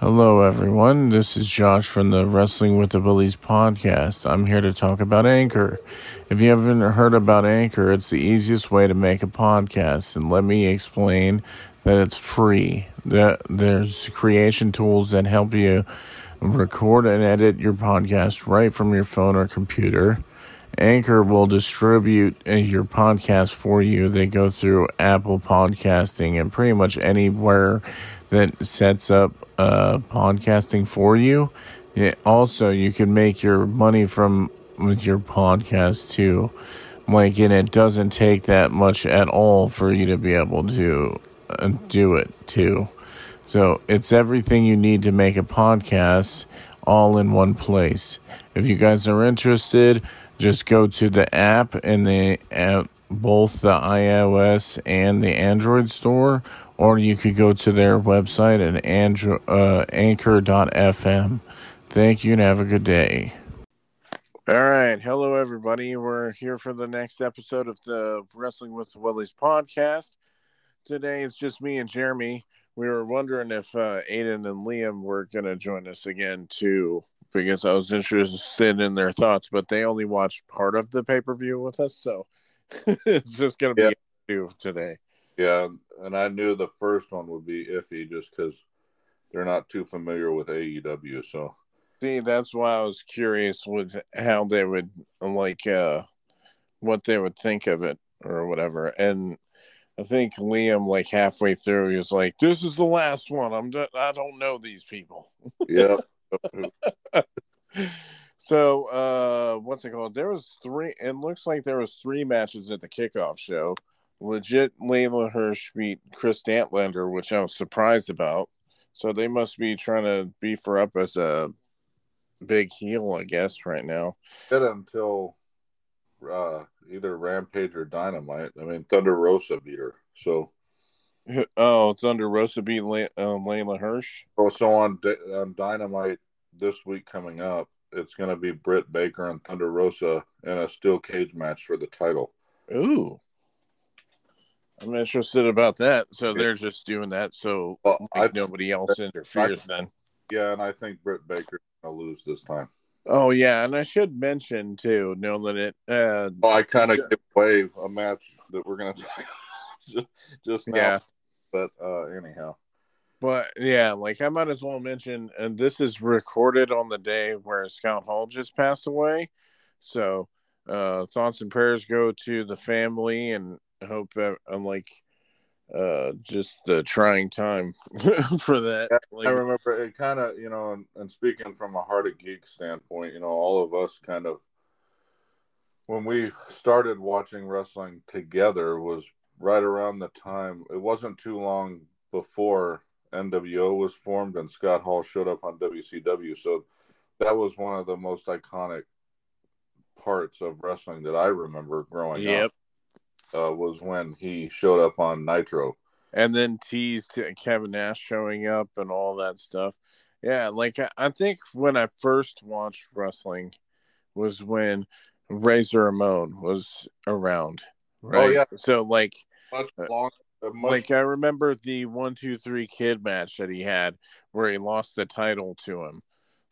Hello, everyone. This is Josh from the Wrestling with the Bullies podcast. I'm here to talk about Anchor. If you haven't heard about Anchor, it's the easiest way to make a podcast. And let me explain that it's free. There's creation tools that help you record and edit your podcast right from your phone or computer. Anchor will distribute uh, your podcast for you. They go through Apple Podcasting and pretty much anywhere that sets up uh, podcasting for you. It also, you can make your money from with your podcast too. Like, and it doesn't take that much at all for you to be able to uh, do it too. So it's everything you need to make a podcast all in one place. If you guys are interested, just go to the app in the app, both the iOS and the Android store, or you could go to their website at andro- uh, anchor.fm. Thank you and have a good day. All right. Hello, everybody. We're here for the next episode of the Wrestling with the Willies podcast. Today it's just me and Jeremy. We were wondering if uh, Aiden and Liam were going to join us again, too because I was interested in their thoughts, but they only watched part of the pay per view with us, so it's just gonna be yeah. today. Yeah, and I knew the first one would be iffy just because they're not too familiar with AEW. So see, that's why I was curious with how they would like uh what they would think of it or whatever. And I think Liam, like halfway through, he was like, "This is the last one. I'm. D- I don't know these people." Yeah. so uh what's it called there was three it looks like there was three matches at the kickoff show legit leyla hirsch beat Kris statlander which i was surprised about so they must be trying to beef her up as a big heel i guess right now did until uh either rampage or dynamite i mean thunder rosa beat her so Oh, Thunder Rosa beat Le- um, Leyla Hirsch. Oh, so on, on Dynamite this week coming up, it's going to be Britt Baker and Thunder Rosa in a steel cage match for the title. Ooh. I'm interested about that. So they're just doing that so well, I, nobody else interferes then. Yeah, and I think Britt Baker's going to lose this time. Oh yeah, and I should mention too, know that it. Uh, well, I kind of give away a match that we're going to talk just, just now. Yeah. But uh, anyhow. But yeah, like I might as well mention, and this is recorded on the day where Scott Hall just passed away. So uh, thoughts and prayers go to the family, and hope I'm like uh just the trying time for that like, i remember it kind of you know and, and, speaking from a heart of geek standpoint you know all of us kind of when we started watching wrestling together was right around the time it wasn't too long before NWO was formed and Scott Hall showed up on WCW. So that was one of the most iconic parts of wrestling that I remember growing yep. up. Uh, was when he showed up on Nitro, and then teased Kevin Nash showing up and all that stuff. Yeah, like I think when I first watched wrestling was when Razor Ramon was around. Oh, right? Oh yeah. So like much uh, longer. Much... Like I remember the one two three kid match that he had where he lost the title to him,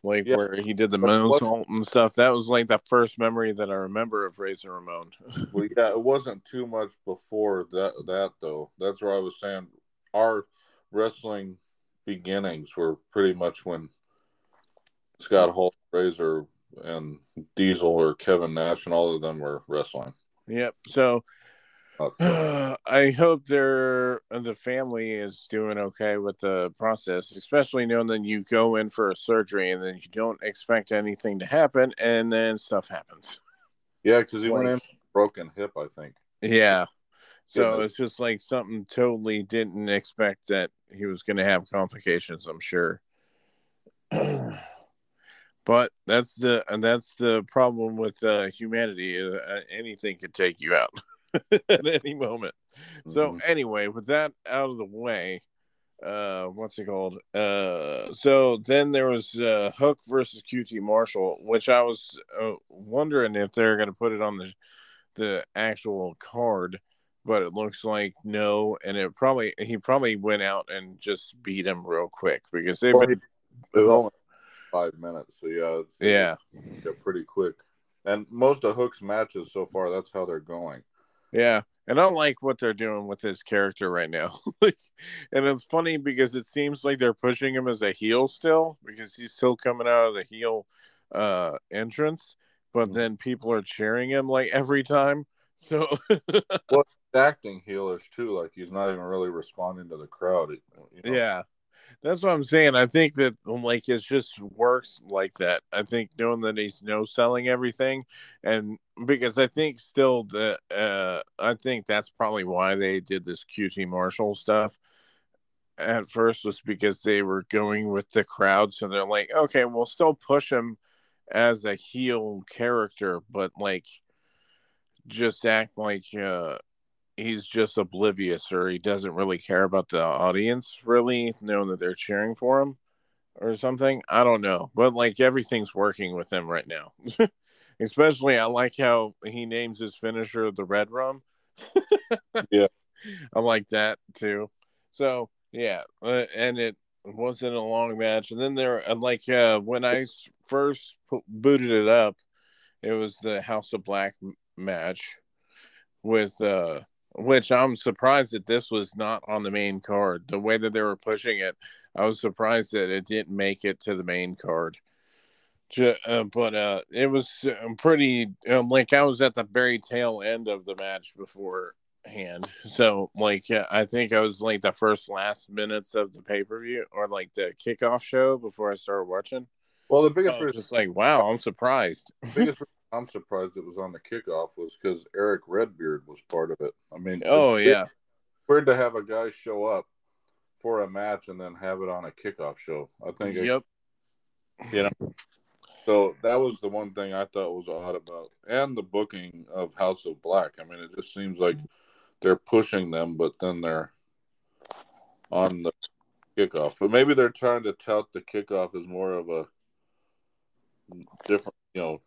like yeah. where he did the moonsault and stuff. That was like the first memory that I remember of Razor Ramon. well, yeah, it wasn't too much before that. That though, that's where I was saying our wrestling beginnings were pretty much when Scott Hall, Razor, and Diesel or Kevin Nash and all of them were wrestling. Yep. So I hope they're the family is doing okay with the process, especially knowing that you go in for a surgery and then you don't expect anything to happen, and then stuff happens. Yeah, because he like, went in broken hip, I think. Yeah, so yeah. it's just like something totally didn't expect that he was going to have complications. I'm sure. but that's the and that's the problem with uh, humanity. Uh, anything could take you out. at any moment. Mm-hmm. So anyway, with that out of the way, uh, what's it called? Uh, so then there was uh, Hook versus QT Marshall, which I was uh, wondering if they're going to put it on the the actual card but it looks like no, and it probably he probably went out and just beat him real quick because they've Well, been only five minutes, so yeah, yeah pretty quick. And most of Hook's matches so far, that's how they're going. Yeah, and I don't like what they're doing with his character right now. And it's funny because it seems like they're pushing him as a heel still because he's still coming out of the heel uh entrance, but Mhm. then people are cheering him like every time. So well, Acting heelish too, like he's not even really responding to the crowd. You know, Yeah. That's what I'm saying. I think that like it just works like that. I think knowing that he's no selling everything and because I think still the uh I think that's probably why they did this QT Marshall stuff at first was because they were going with the crowd. So they're like okay we'll still push him as a heel character but like just act like uh he's just oblivious or he doesn't really care about the audience really knowing that they're cheering for him or something. I don't know but like everything's working with him right now especially i like how he names his finisher the red rum Yeah. i like that too so yeah uh, and it wasn't a long match and then there and like uh I first po- booted it up it was the house of black m- match with uh which I'm surprised that this was not on the main card. The way that they were pushing it, I was surprised that it didn't make it to the main card. Uh, but uh, it was uh, pretty um, like I was at the very tail end of the match beforehand. So like yeah, I think I was like the first last minutes of the pay per view or like the kickoff show before I started watching. Well, the biggest was reason, just like, wow, I'm surprised. biggest I'm surprised it was on the kickoff was because Eric Redbeard was part of it. I mean, Oh yeah, weird to have a guy show up for a match and then have it on a kickoff show. I think Yep. it- yep, So that was the one thing I thought was odd about, and the booking of House of Black. I mean, it just seems like mm-hmm. they're pushing them, but then they're on the kickoff. But maybe they're trying to tout the kickoff as more of a different, you know.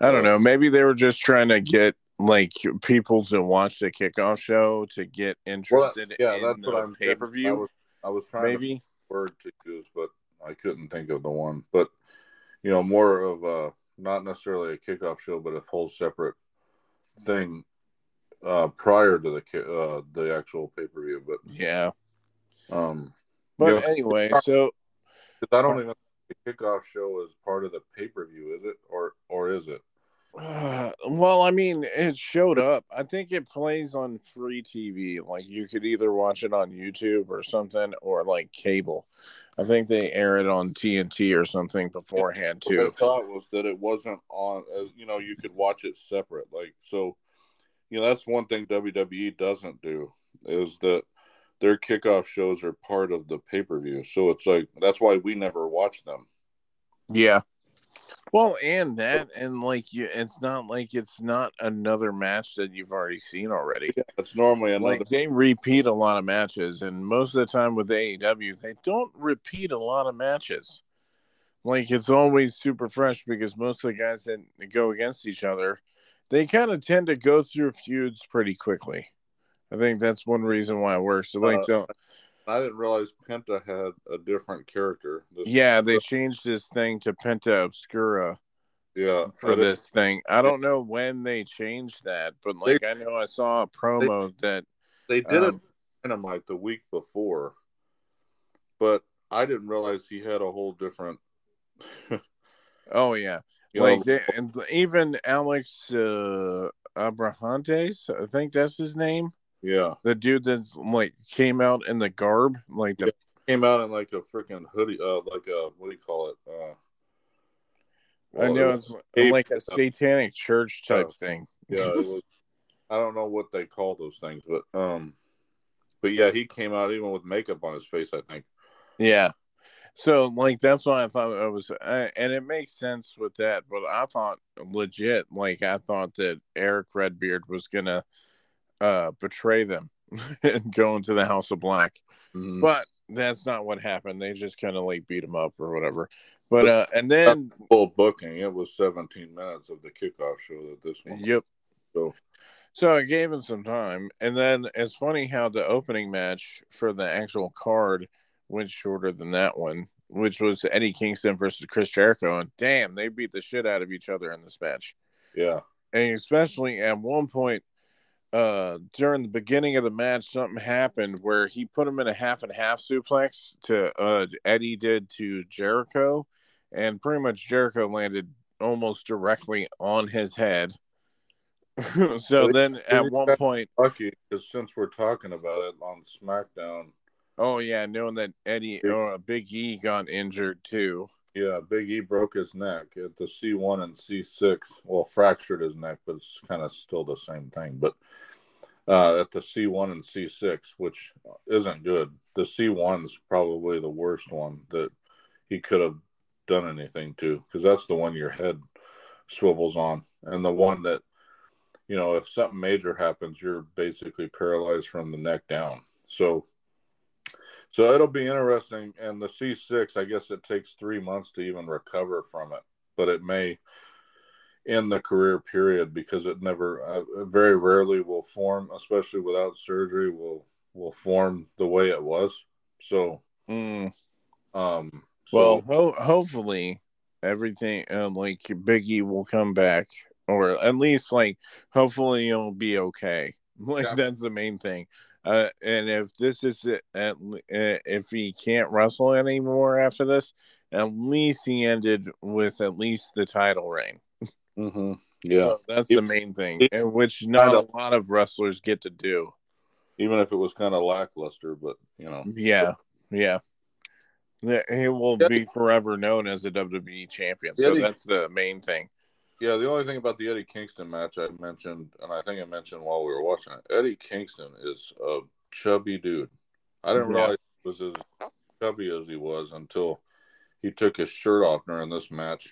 I don't know. Maybe they were just trying to get like people to watch the kickoff show to get Well, interested yeah, in that's the what I'm pay per I view. was, I was trying to Maybe. word to use, but I couldn't think of the one. But you know, more of a not necessarily a kickoff show, but a whole separate thing uh, prior to the uh, the actual pay per view. But Yeah. um, But you know, anyway, so I don't even think the kickoff show is part of the pay per view, is it, or or is it? uh, well, I mean, it showed up. I think it plays on free TV. Like you could either watch it on YouTube or something, or like cable. I think they air it on TNT or something beforehand What I thought was that it wasn't on. Uh, you know, you could watch it separate. Like so, you know, that's one thing WWE doesn't do is that their kickoff shows are part of the pay per view. So it's like that's why we never watch them. Yeah. Well, and that, and like you, it's not like it's not another match that you've already seen already. It's normally another. Like they repeat a lot of matches, and most of the time with AEW, they don't repeat a lot of matches. Like it's always super fresh because most of the guys that go against each other, they kind of tend to go through feuds pretty quickly. I think that's one reason why it works. So like, Uh, the, I didn't realize Penta had a different character. This, yeah, they changed this thing to Penta Oscuro. yeah for this thing. I don't know when they changed that, but like I know I saw a promo that They did it um, like the week before, but I didn't realize he had a whole different. oh yeah, like they, and even Alex uh Abrahantes, I think that's his name. Yeah, The dude that's like came out in the garb, like the came out in like a freaking hoodie, uh, like a what do you call it? Uh, I know it it's like a satanic church type thing. yeah, it was. I don't know what they call those things, but um, but yeah, he came out even with makeup on his face. I think. Yeah. So like that's why I thought it was, uh, and it makes sense with that. But I thought legit, like I thought that Eric Redbeard was gonna uh betray them and go into the House of Black, Mhm. but that's not what happened. They just kind of like beat him up or whatever. But uh, and then Full booking. It was 17 minutes of the kickoff show that this one. yep. So So I gave him some time, and then it's funny how the opening match for the actual card went shorter than that one, which was Eddie Kingston versus Chris Jericho. And damn, they beat the shit out of each other in this match. Yeah, and especially at one point uh during the beginning of the match something happened where he put him in a half and half suplex to uh Eddie did to Jericho and pretty much Jericho landed almost directly on his head. so then at one point lucky because since we're talking about it on SmackDown. Oh yeah, knowing that Eddie or uh, Big E got injured too. Yeah, Big E broke his neck at the C1 and C6. Well, fractured his neck, but it's kind of still the same thing. But uh, at the C1 and C6, which isn't good. The C1 is probably the worst one that he could have done anything to because that's the one your head swivels on. And the one that, you know, if something major happens, you're basically paralyzed from the neck down. So so it'll be interesting. And the C6, I guess it takes three months to even recover from it, but it may end the career period because it never, uh, very rarely will form, especially without surgery, will will form the way it was. So, mm. um, so, well, ho- hopefully everything uh, like Biggie will come back, or at least like hopefully it'll be okay. Like yeah. that's the main thing. Uh, and if this is at, uh, if he can't wrestle anymore after this, at least he ended with at least the title reign. Mm-hmm. Yeah, so that's the main thing, and which not a lot of wrestlers get to do. Even if it was kind of lackluster, but you know, yeah, yeah, he will be forever known as a WWE champion. So that's the main thing. Yeah, the only thing about the Eddie Kingston match I mentioned, and I think I mentioned while we were watching it, Eddie Kingston is a chubby dude. I didn't yeah. realize he was as chubby as he was until he took his shirt off during this match.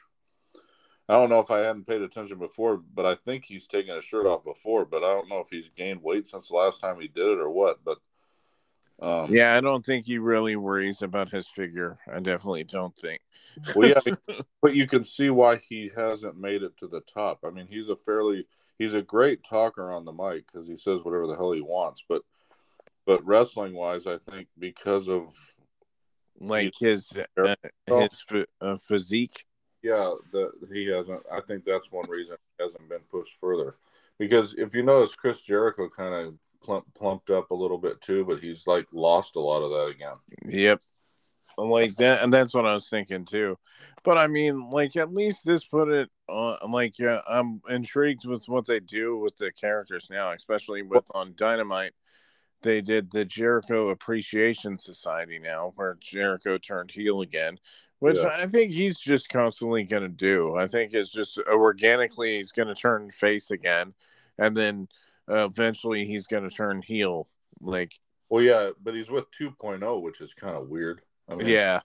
I don't know if I hadn't paid attention before, but I think he's taken his shirt off before. But I don't know if he's gained weight since the last time he did it or what. But um, yeah, I don't think he really worries about his figure. I definitely don't think. well, yeah, but you can see why he hasn't made it to the top. I mean, he's a fairly he's a great talker on the mic because he says whatever the hell he wants. But but wrestling wise, I think because of like his uh, his uh, physique. Yeah, that he hasn't. I think that's one reason he hasn't been pushed further. Because if you notice, Chris Jericho kind of plump, plumped up a little bit too, but he's like lost a lot of that again. Yep. Like that, and that's what I was thinking too. But I mean, like at least this put it on. Like uh, I'm intrigued with what they do with the characters now, especially with on Dynamite. They did the Jericho Appreciation Society now, where Jericho turned heel again, which yeah. I think he's just constantly going to do. I think it's just organically he's going to turn face again, and then uh, eventually he's going to turn heel. Like, well, yeah, but he's with 2.0, which is kind of weird. I mean, yeah.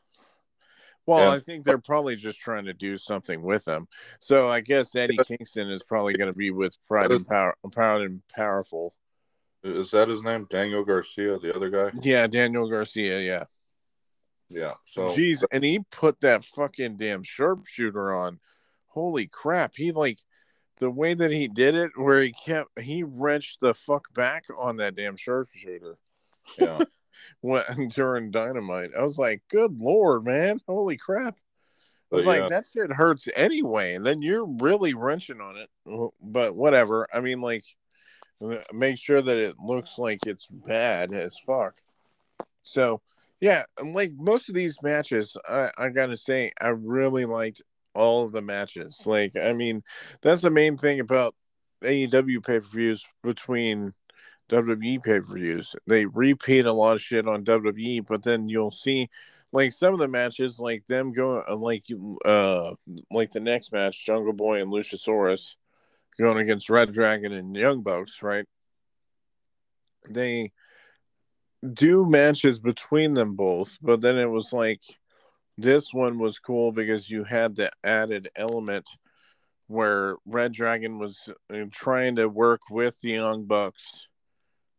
Well, I think they're probably just trying to do something with him. So I guess Eddie Kingston is probably going to be with Pride and Power, Proud and Powerful. Is that his name? Daniel Garcia, the other guy? Yeah, Daniel Garcia. Yeah. Yeah. So, jeez, and he put that fucking damn sharpshooter on. Holy crap! He like the way that he did it, where he kept he wrenched the fuck back on that damn sharpshooter. Yeah. when during dynamite, I was like, "Good lord, man! Holy crap!" I was but, like, yeah. "That shit hurts anyway." And then you're really wrenching on it, but whatever. I mean, like, uh, make sure that it looks like it's bad as fuck. So, yeah, like most of these matches, I, I gotta say, I really liked all of the matches. Like, I mean, that's the main thing about AEW pay per views between WWE pay per views. They repeat a lot of shit on WWE, but then you'll see, like some of the matches, like them going, uh, like uh, like the next match, Jungle Boy and Luchasaurus going against Red Dragon and Young Bucks, right? They do matches between them both, but then it was like this one was cool because you had the added element where Red Dragon was uh, trying to work with the Young Bucks,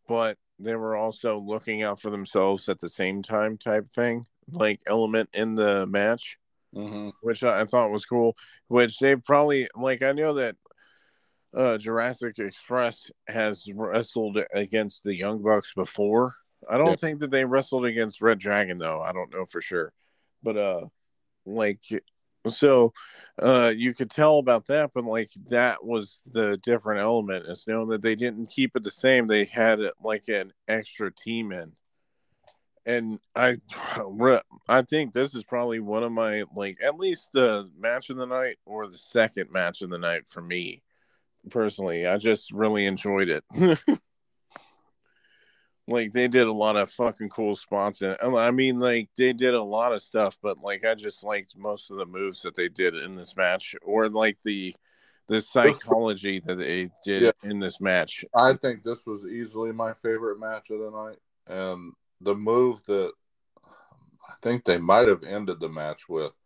but they were also looking out for themselves at the same time, type thing, like element in the match, mm-hmm. which I, I thought was cool. Which they probably like. I know that uh, Jurassic Express has wrestled against the Young Bucks before. I don't Yeah. think that they wrestled against Red Dragon though. I don't know for sure, but uh, like so, uh, you could tell about that. But like that was the different element is knowing that they didn't keep it the same. They had it like an extra team in. And I, I think this is probably one of my like at least the match of the night or the second match of the night for me personally. I just really enjoyed it. like they did a lot of fucking cool spots and I mean like they did a lot of stuff, but like I just liked most of the moves that they did in this match or like the the psychology that they did Yeah. in this match. I think this was easily my favorite match of the night, and the move that I think they might have ended the match with,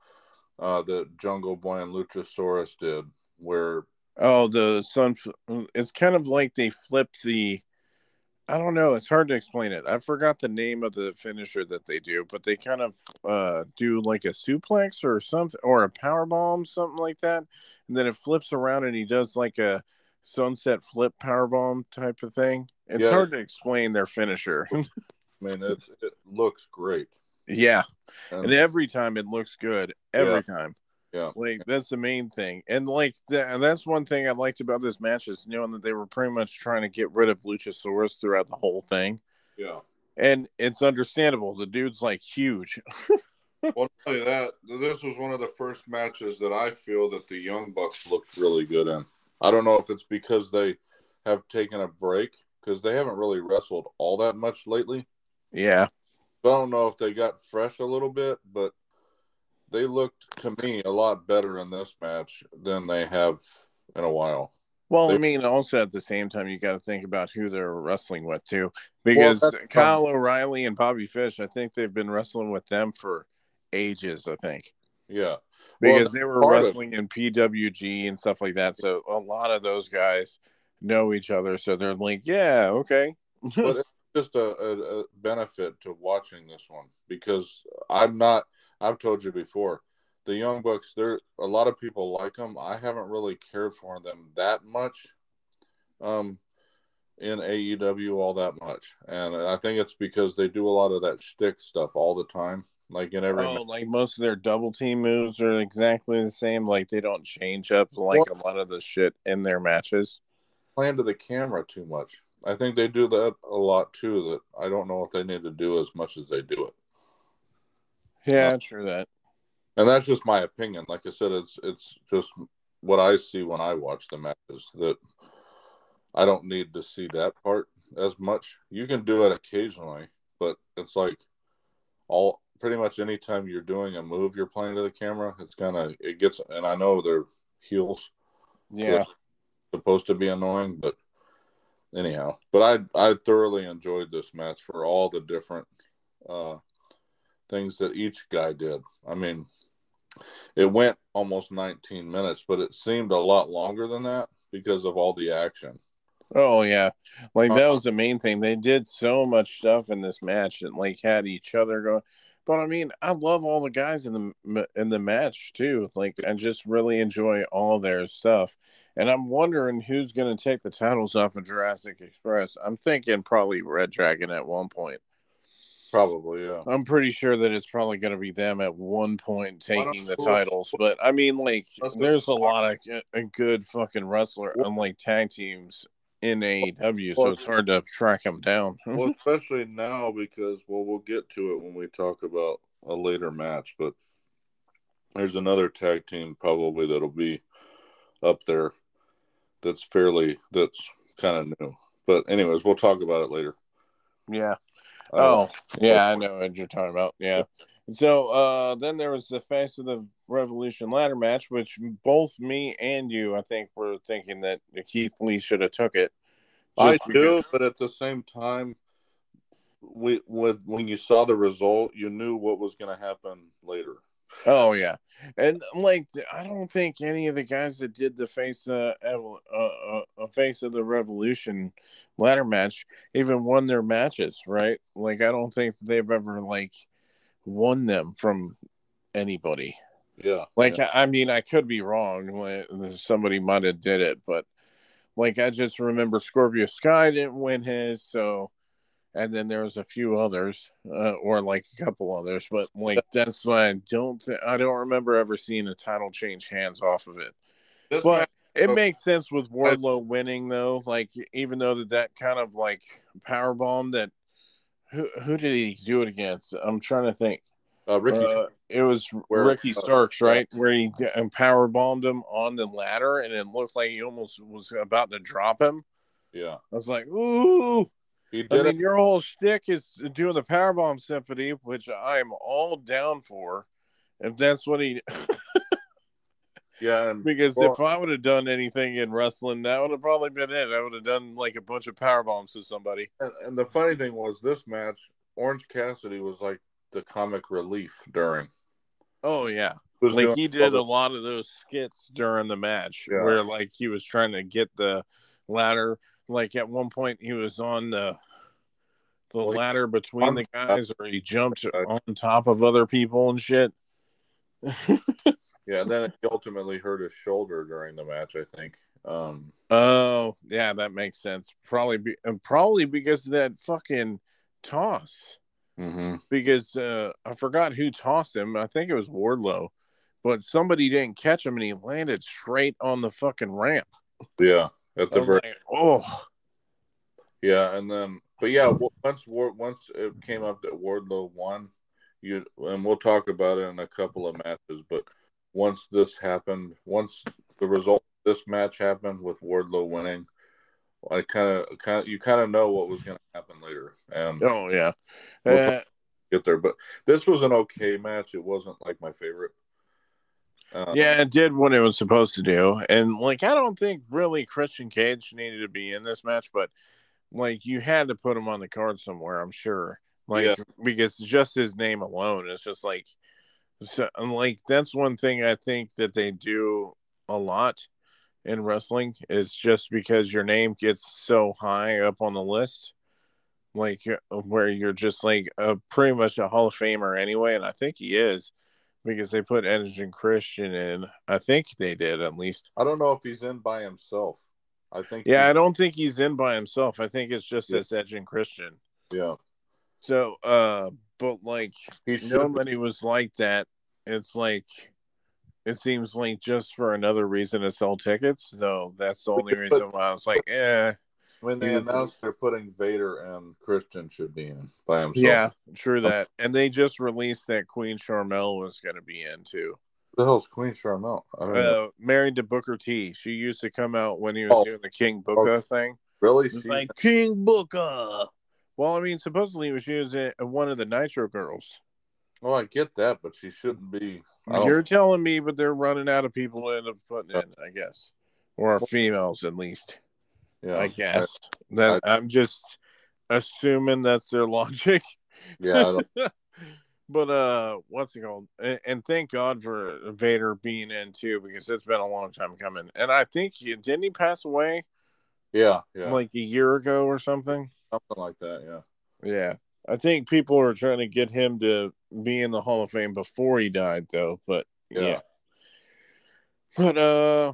uh, that Jungle Boy and Luchasaurus did, where Oh, the sun it's kind of like they flipped the I don't know, it's hard to explain it. I forgot the name of the finisher that they do, but they kind of uh do like a suplex or something or a power bomb, something like that. And then it flips around and he does like a sunset flip power bomb type of thing. It's Yeah. hard to explain their finisher. I mean it's, it looks great. yeah. And, And every time it looks good. Every time. Yeah, Like that's the main thing, and like th- and that's one thing I liked about this match is knowing that they were pretty much trying to get rid of Luchasaurus throughout the whole thing, yeah. and it's understandable. The dude's like huge. Well, I'll tell you that this was one of the first matches that I feel that the Young Bucks looked really good in. I don't know if it's because they have taken a break because they haven't really wrestled all that much lately. yeah, I don't know if they got fresh a little bit, but they looked to me a lot better in this match than they have in a while. well, I mean, also at the same time, you got to think about who they're wrestling with too, because that's- Kyle O'Reilly and Bobby Fish, I think they've been wrestling with them for ages. I think. Yeah. because Well, they were part of- wrestling in PWG and stuff like that. So a lot of those guys know each other. So they're like, yeah, okay. but it's just a, a, a benefit to watching this one because I'm not. I've told you before, the Young Bucks. There, a lot of people like them. I haven't really cared for them that much, um, in AEW all that much, and I think it's because they do a lot of that shtick stuff all the time, like in every. oh, like most of their double team moves are exactly the same. Like they don't change up like a lot of the shit in their matches. plan to the camera too much. I think they do that a lot too. That I don't know if they need to do as much as they do it. Yeah, true that. and that's just my opinion. Like I said, it's it's just what I see when I watch the matches. That I don't need to see that part as much. You can do it occasionally, but it's like all pretty much anytime you're doing a move, you're playing to the camera. It's gonna it gets, and I know they're heels Yeah. supposed to be annoying, but anyhow. But I I thoroughly enjoyed this match for all the different uh things that each guy did. I mean, it went almost 19 minutes, but it seemed a lot longer than that because of all the action. Oh yeah, like that Uh-huh. was the main thing. They did so much stuff in this match and like had each other going. But I mean, I love all the guys in the in the match too. Like, I just really enjoy all their stuff. And I'm wondering who's going to take the titles off of Jurassic Express. I'm thinking probably Red Dragon at one point. Probably, yeah. I'm pretty sure that it's probably going to be them at one point taking the titles. But I mean, like, there's a lot of g- a good fucking wrestler, unlike tag teams in AEW, so it's hard to track them down. Well, especially now because well, we'll get to it when we talk about a later match, but there's another tag team probably that'll be up there that's fairly that's kind of new. But anyways, we'll talk about it later. yeah. Uh, Oh, yeah, I know what you're talking about. Yeah. And so uh, then there was the Face of the Revolution ladder match, which both me and you, I think, were thinking that Keith Lee should have took it. I do, because- but at the same time, we with when you saw the result, you knew what was going to happen later. Oh yeah, and like I don't think any of the guys that did the face uh, Evo- uh, uh, face of the revolution ladder match even won their matches, right? Like I don't think they've ever like won them from anybody. Yeah, Like yeah. I, I mean, I could be wrong. Somebody might have did it, but like I just remember Scorpio Sky didn't win his, so and then there was a few others, uh, or like a couple others, but like that's why I don't th- I don't remember ever seeing a title change hands off of it. This But match- it makes sense with Wardlow winning though. Like even though that that kind of like power bomb that who who did he do it against? I'm trying to think. uh, Ricky, Uh, it was Where- Ricky uh, Starks, right? Where he power bombed him on the ladder, and it looked like he almost was about to drop him. yeah, I was like, "Ooh!" He I mean, it. your whole shtick is doing the powerbomb symphony, which I'm all down for. If that's what he, Yeah, and because Well- if I would have done anything in wrestling, that would have probably been it. I would have done like a bunch of power bombs to somebody. And, and the funny thing was, this match, Orange Cassidy was like the comic relief during. Oh yeah, He like he did a lot of those skits during the match Yeah. where like he was trying to get the ladder. Like at one point, he was on the the ladder between on- the guys, or he jumped on top of other people and shit. Yeah, and then he ultimately hurt his shoulder during the match. I think. Um, Oh, yeah, that makes sense. Probably, be, probably because of that fucking toss. mhm. Because uh, I forgot who tossed him. I think it was Wardlow, but somebody didn't catch him, and he landed straight on the fucking ramp. Yeah, at the very like, oh, yeah, and then but yeah, once Ward once it came up that Wardlow won, you and we'll talk about it in a couple of matches. But once this happened, once the result of this match happened with Wardlow winning, I kind of kind of you kind of know what was going to happen later, and oh yeah, We'll uh, get there. But this was an okay match. It wasn't like my favorite. Um, yeah. It did what it was supposed to do, and like I don't think really Christian Cage needed to be in this match, but like you had to put him on the card somewhere. I'm sure, like Yeah. because just his name alone is just like so and, like that's one thing I think that they do a lot in wrestling is just because your name gets so high up on the list like uh, where you're just like a pretty much a Hall of Famer anyway and I think he is because they put Edge and Christian in I think they did at least I don't know if he's in by himself. I think. yeah I don't think he's in by himself I think it's just Yeah. as Christian yeah. so uh but like He nobody was like that. It's like it seems like just for another reason to sell tickets, though. That's the only reason why I was like, eh, when they announced they're putting Vader and Christian should be in by himself. yeah, true that. And they just released that Queen Sharmell was going to be in too. The hell's Queen Sharmell? I don't know. Uh, married to Booker T. She used to come out when he was Oh. doing the King Booker thing. Really? She- like King Booker. Well, I mean, supposedly she was a, one of the Nitro girls. well, I get that, but she shouldn't be. You're telling me, but they're running out of people to end up putting in, I guess, or females at least. Yeah, I guess that I'm just assuming that's their logic. yeah, I but uh, what's it called? And, and thank God for Vader being in too, because it's been a long time coming. And I think he didn't he pass away yeah, yeah, like a year ago or something. something like that. Yeah. Yeah, I think people are trying to get him to be in the Hall of Fame before he died, though. But yeah. Yeah. But uh,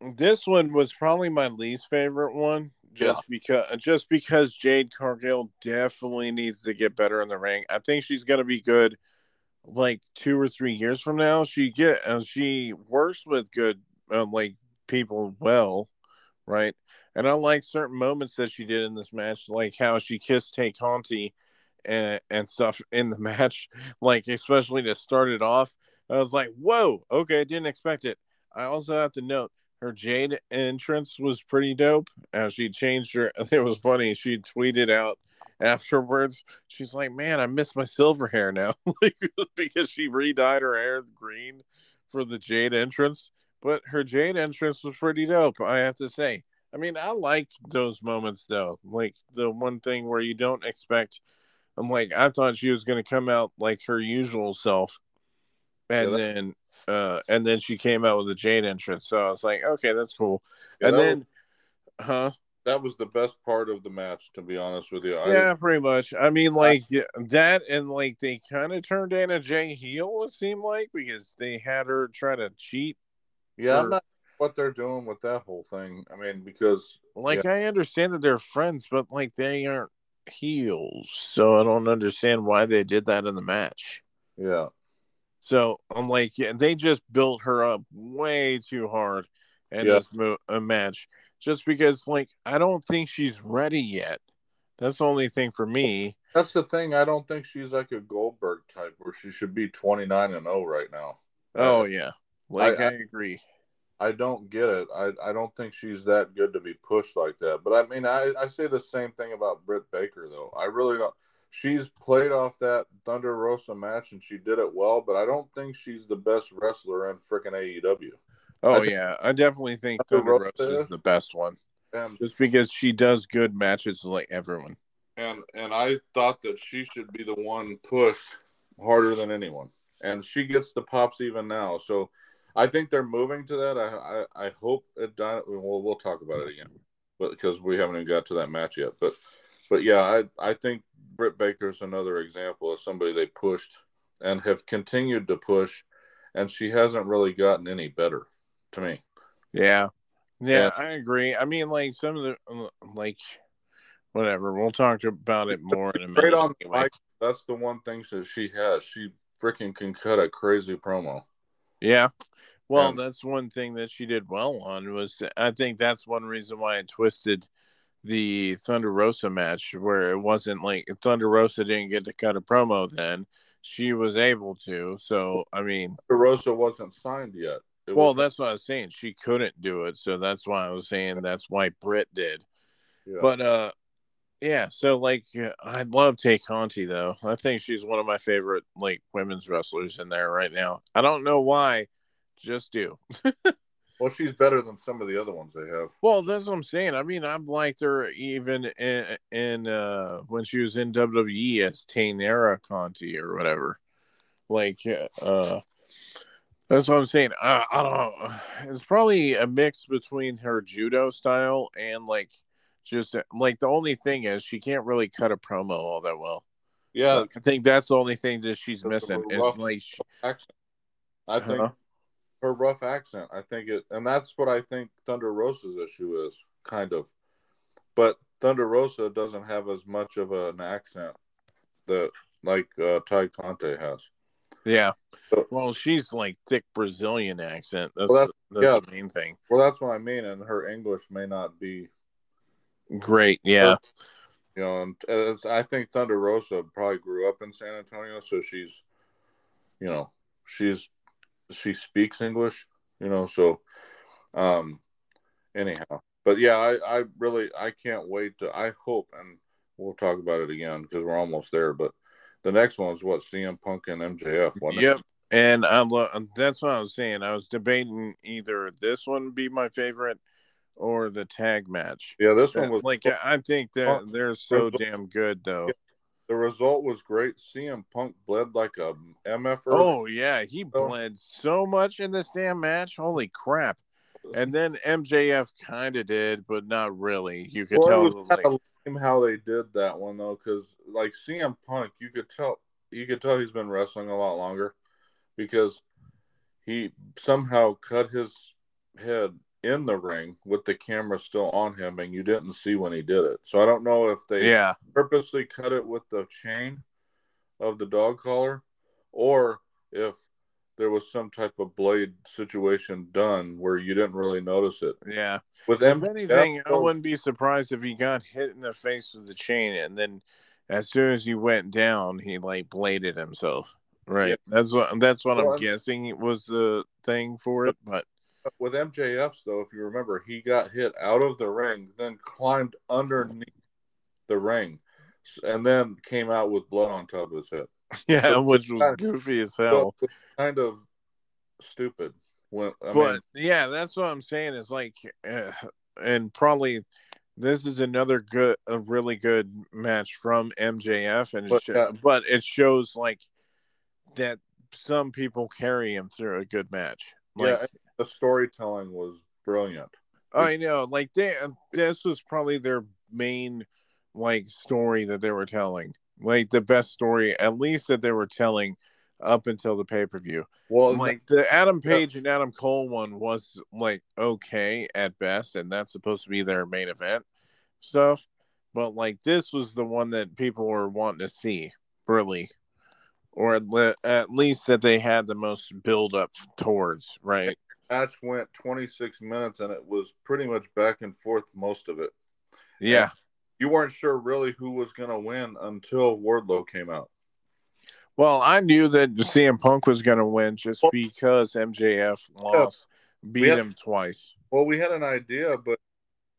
this one was probably my least favorite one, just because just because Jade Cargill definitely needs to get better in the ring. I think she's gonna be good, like two or three years from now. She get uh, she works with good uh, like people well, right? And I like certain moments that she did in this match, like how she kissed Tay Conti and and stuff in the match, like especially to start it off. I was like, whoa, okay, I didn't expect it. I also have to note her Jade entrance was pretty dope. As she changed her, it was funny. She tweeted out afterwards. She's like, "Man, I miss my silver hair now," because she re-dyed her hair green for the Jade entrance. But her Jade entrance was pretty dope. I have to say. I mean, I like those moments though. Like the one thing where you don't expect. I'm like, I thought she was going to come out like her usual self, and Yeah, that- then uh and then she came out with a Jade entrance. So I was like, okay, that's cool. Yeah, and that then, was, huh? that was the best part of the match, to be honest with you. I, Yeah, pretty much. I mean, like yeah, that, and like they kind of turned Anna Jay heel. It seemed like because they had her try to cheat. yeah, I'm not. what they're doing with that whole thing. I mean, because like yeah. I understand that they're friends, but like they aren't heels, so I don't understand why they did that in the match. Yeah. So I'm like, yeah, they just built her up way too hard in yeah. this mo- uh, match, just because like I don't think she's ready yet. That's the only thing for me. That's the thing. I don't think she's like a Goldberg type where she should be 29 and 0 right now. Oh yeah, like I, I, I agree. I don't get it. I, I don't think she's that good to be pushed like that. But I mean, I, I say the same thing about Britt Baker though. I really don't. She's played off that Thunder Rosa match and she did it well, but I don't think she's the best wrestler in freaking AEW. Oh I yeah, I definitely think Thunder, Thunder Rosa is the best one. And just because she does good matches like everyone. And and I thought that she should be the one pushed harder than anyone. And she gets the pops even now. So I think they're moving to that. I I, I hope it done. Well, we'll talk about it again, but because we haven't even got to that match yet. But but yeah, I I think Britt Baker's another example of somebody they pushed and have continued to push, and she hasn't really gotten any better to me. Yeah, yeah, I agree. I mean, like some of the like whatever. We'll talk about it more in a minute. on anyway. mic, that's the one thing that she has. She freaking can cut a crazy promo. Yeah. Well, and, that's one thing that she did well on was I think that's one reason why I twisted the Thunder Rosa match where it wasn't like Thunder Rosa didn't get to cut a promo then. She was able to. So I mean Thunder Rosa wasn't signed yet. It well, that's what I was saying. She couldn't do it, so that's why I was saying that's why Britt did. Yeah. But uh yeah, so like I love Tay Conti though. I think she's one of my favorite like women's wrestlers in there right now. I don't know why, just do. well, she's better than some of the other ones they have. Well, that's what I'm saying. I mean, I've liked her even in, in uh when she was in WWE as Taynara Conti or whatever. Like uh that's what I'm saying. I, I don't know. It's probably a mix between her judo style and like just like the only thing is she can't really cut a promo all that well. Yeah, I think that's the only thing that she's missing It's like she. I think uh-huh. Her rough accent. I think it, and that's what I think Thunder Rosa's issue is kind of. But Thunder Rosa doesn't have as much of an accent that like uh, Tay Conti has. Yeah. So, well, she's like thick Brazilian accent. That's, well, that's, that's yeah. the main thing. Well, that's what I mean, and her English may not be Great, yeah. You know, and I think Thunder Rosa probably grew up in San Antonio, so she's, you know, she's she speaks English, you know, so um anyhow. But yeah, I, I really I can't wait to I hope and we'll talk about it again because we're almost there, but the next one is what CM Punk and MJF. Yep. It? And I'm that's what I was saying. I was debating either this one be my favorite or the tag match. Yeah, this one was like I think that they're so damn good though. The result was great. CM Punk bled like a MF. Oh yeah, he bled so much in this damn match. Holy crap! And then MJF kind of did, but not really. You could well, tell like, how they did that one though, because like CM Punk, you could tell you could tell he's been wrestling a lot longer because he somehow cut his head in the ring with the camera still on him and you didn't see when he did it. So I don't know if they yeah. purposely cut it with the chain of the dog collar or if there was some type of blade situation done where you didn't really notice it. Yeah. With if anything, I wouldn't be surprised if he got hit in the face with the chain and then as soon as he went down, he like bladed himself. Right. Yeah. That's what that's what well, I'm guessing was the thing for it, but with MJF's though, if you remember, he got hit out of the ring, then climbed underneath the ring, and then came out with blood on top of his head. Yeah, so which was goofy as hell. Kind of stupid. When I but mean, yeah, that's what I'm saying. Is like, uh, and probably this is another good, a really good match from MJF, and but, sh- but it shows like that some people carry him through a good match. Like, yeah, the storytelling was brilliant. I know, like they, uh, this was probably their main like story that they were telling, like the best story, at least that they were telling up until the pay per view. Well, Like the Adam Page and Adam Cole one was like okay at best, and that's supposed to be their main event stuff. But like this was the one that people were wanting to see, really, or at, le- at least that they had the most build up towards, right? Match went 26 minutes and it was pretty much back and forth most of it. Yeah, You weren't sure really who was going to win until Wardlow came out. Well, I knew that CM Punk was going to win just because MJF lost, beat had- him twice. Well, we had an idea, but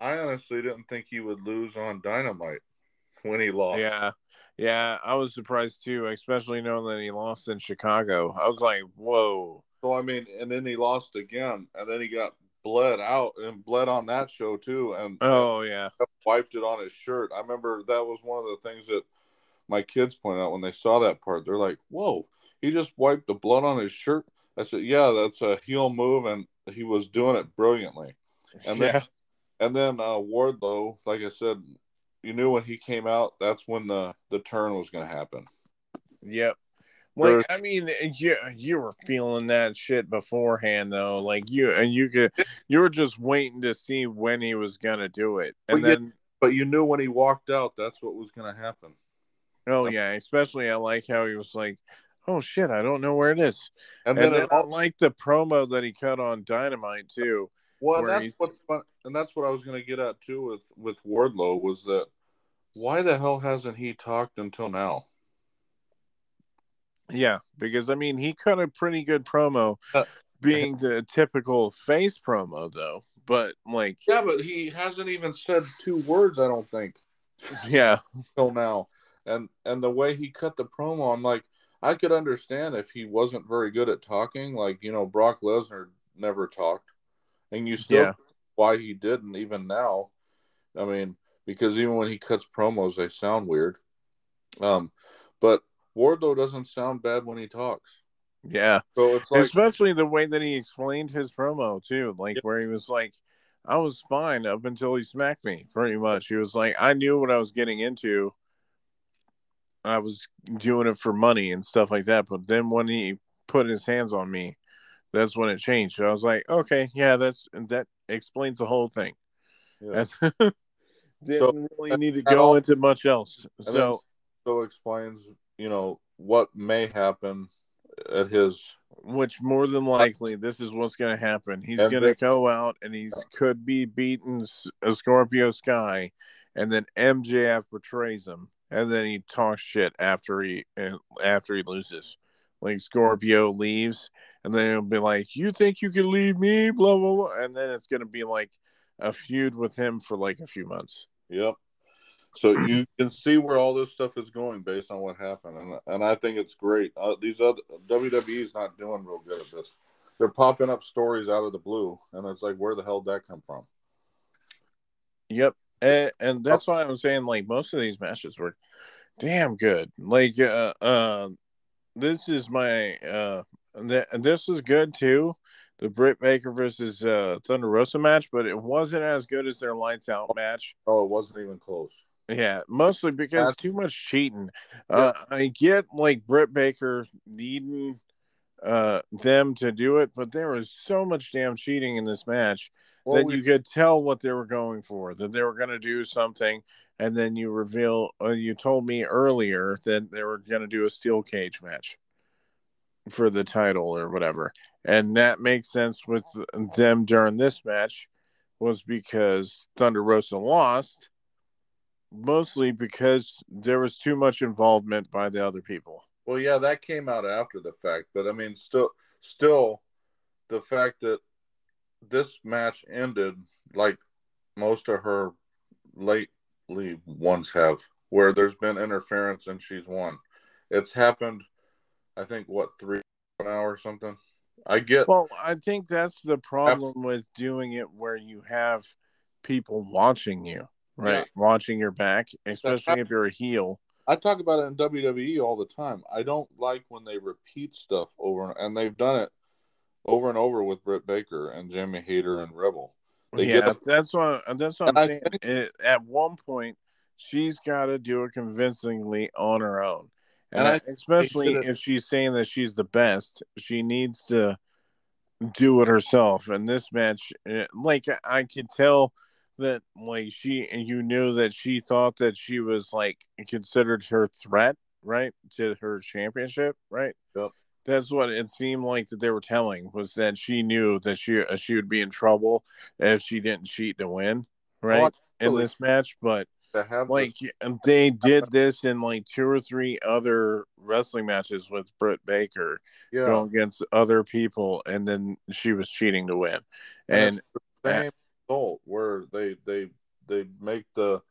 I honestly didn't think he would lose on Dynamite when he lost. Yeah, yeah, I was surprised too, especially knowing that he lost in Chicago. I was like, whoa. So I mean, and then he lost again, and then he got bled out and bled on that show too, and Oh yeah, wiped it on his shirt. I remember that was one of the things that my kids pointed out when they saw that part. They're like, "Whoa, he just wiped the blood on his shirt." I said, "Yeah, that's a heel move, and he was doing it brilliantly." And then, yeah, and then uh, Wardlow, like I said, you knew when he came out, that's when the the turn was going to happen. yep. Like I mean, eh, you you were feeling that shit beforehand though. Like you and you could you were just waiting to see when he was gonna do it, and Well, yeah. then But you knew when he walked out, that's what was going to happen. oh yeah, especially I like how he was like, oh shit, I don't know where it is. And, And, then, I like the promo that he cut on Dynamite too. well, that's he's- what's fun, and that's what I was going to get at too with with Wardlow was that why the hell hasn't he talked until now? Yeah, because I mean he cut a pretty good promo, Uh, being the typical face promo though. But like, Yeah, but he hasn't even said two words. I don't think yeah, till now. And and the way he cut the promo, I'm like, I could understand if he wasn't very good at talking. Like you know, Brock Lesnar never talked, and you still Yeah. why he didn't even now. I mean, because even when he cuts promos, they sound weird. Um, but Wardlow doesn't sound bad when he talks. yeah. So it's like Especially the way that he explained his promo too, like Yeah. where he was like, "I was fine up until he smacked me." Pretty much, he was like, "I knew what I was getting into. I was doing it for money and stuff like that." But then when he put his hands on me, that's when it changed. So I was like, "Okay, yeah, that's that explains the whole thing." yeah. Didn't really need to go all- into much else. So, so explains you know what may happen at his which more than likely, this is what's going to happen. He's going to go out and he's could be beating S- a Scorpio Sky, and then MJF betrays him, and then he talks shit after he and after he loses. Like Scorpio leaves, and then he'll be like, "You think you can leave me?" Blah blah blah, and then it's going to be like a feud with him for like a few months. Yep. So you can see where all this stuff is going based on what happened, and and I think it's great. Uh, these other WWE's not doing real good at this. They're popping up stories out of the blue, and it's like, where the hell did that come from? Yep. And, and that's why I'm saying like most of these matches were damn good. Like uh uh this is my uh th- this is good too. The Britt Baker versus uh Thunder Rosa match, but it wasn't as good as their lights out match. Oh, it wasn't even close. Yeah, mostly because That's- too much cheating. Uh, I get like Britt Baker needing uh them to do it, but there was so much damn cheating in this match Well, that we- you could tell what they were going for, that they were going to do something, and then you reveal. Uh, you told me earlier that they were going to do a steel cage match for the title or whatever, and that makes sense with them during this match, was because Thunder Rosa lost, mostly because there was too much involvement by the other people. well, yeah, that came out after the fact, but I mean, still, still, the fact that this match ended like most of her lately ones have, where there's been interference and she's won. It's happened, I think, what three now or something. I get Well, I think that's the problem with doing it where you have people watching you, right? Yeah. Watching your back, especially if you're a heel. I talk about it in WWE all the time. I don't like when they repeat stuff over and, and they've done it over and over with Britt Baker and Jamie Hayter and Rebel. They yeah, that's what that's what I'm saying. It- at one point, she's got to do it convincingly on her own, And, and I, especially if she's saying that she's the best, she needs to do it herself. And this match, eh, like I could tell that, like she, and you knew that she thought that she was like considered her threat, right, to her championship, right? Yep. That's what it seemed like that they were telling was that she knew that she uh, she would be in trouble if she didn't cheat to win, right, oh, in this match. But like they did this in like two or three other wrestling matches with Britt Baker yeah. going against other people, and then she was cheating to win. And, and same result where they they they make the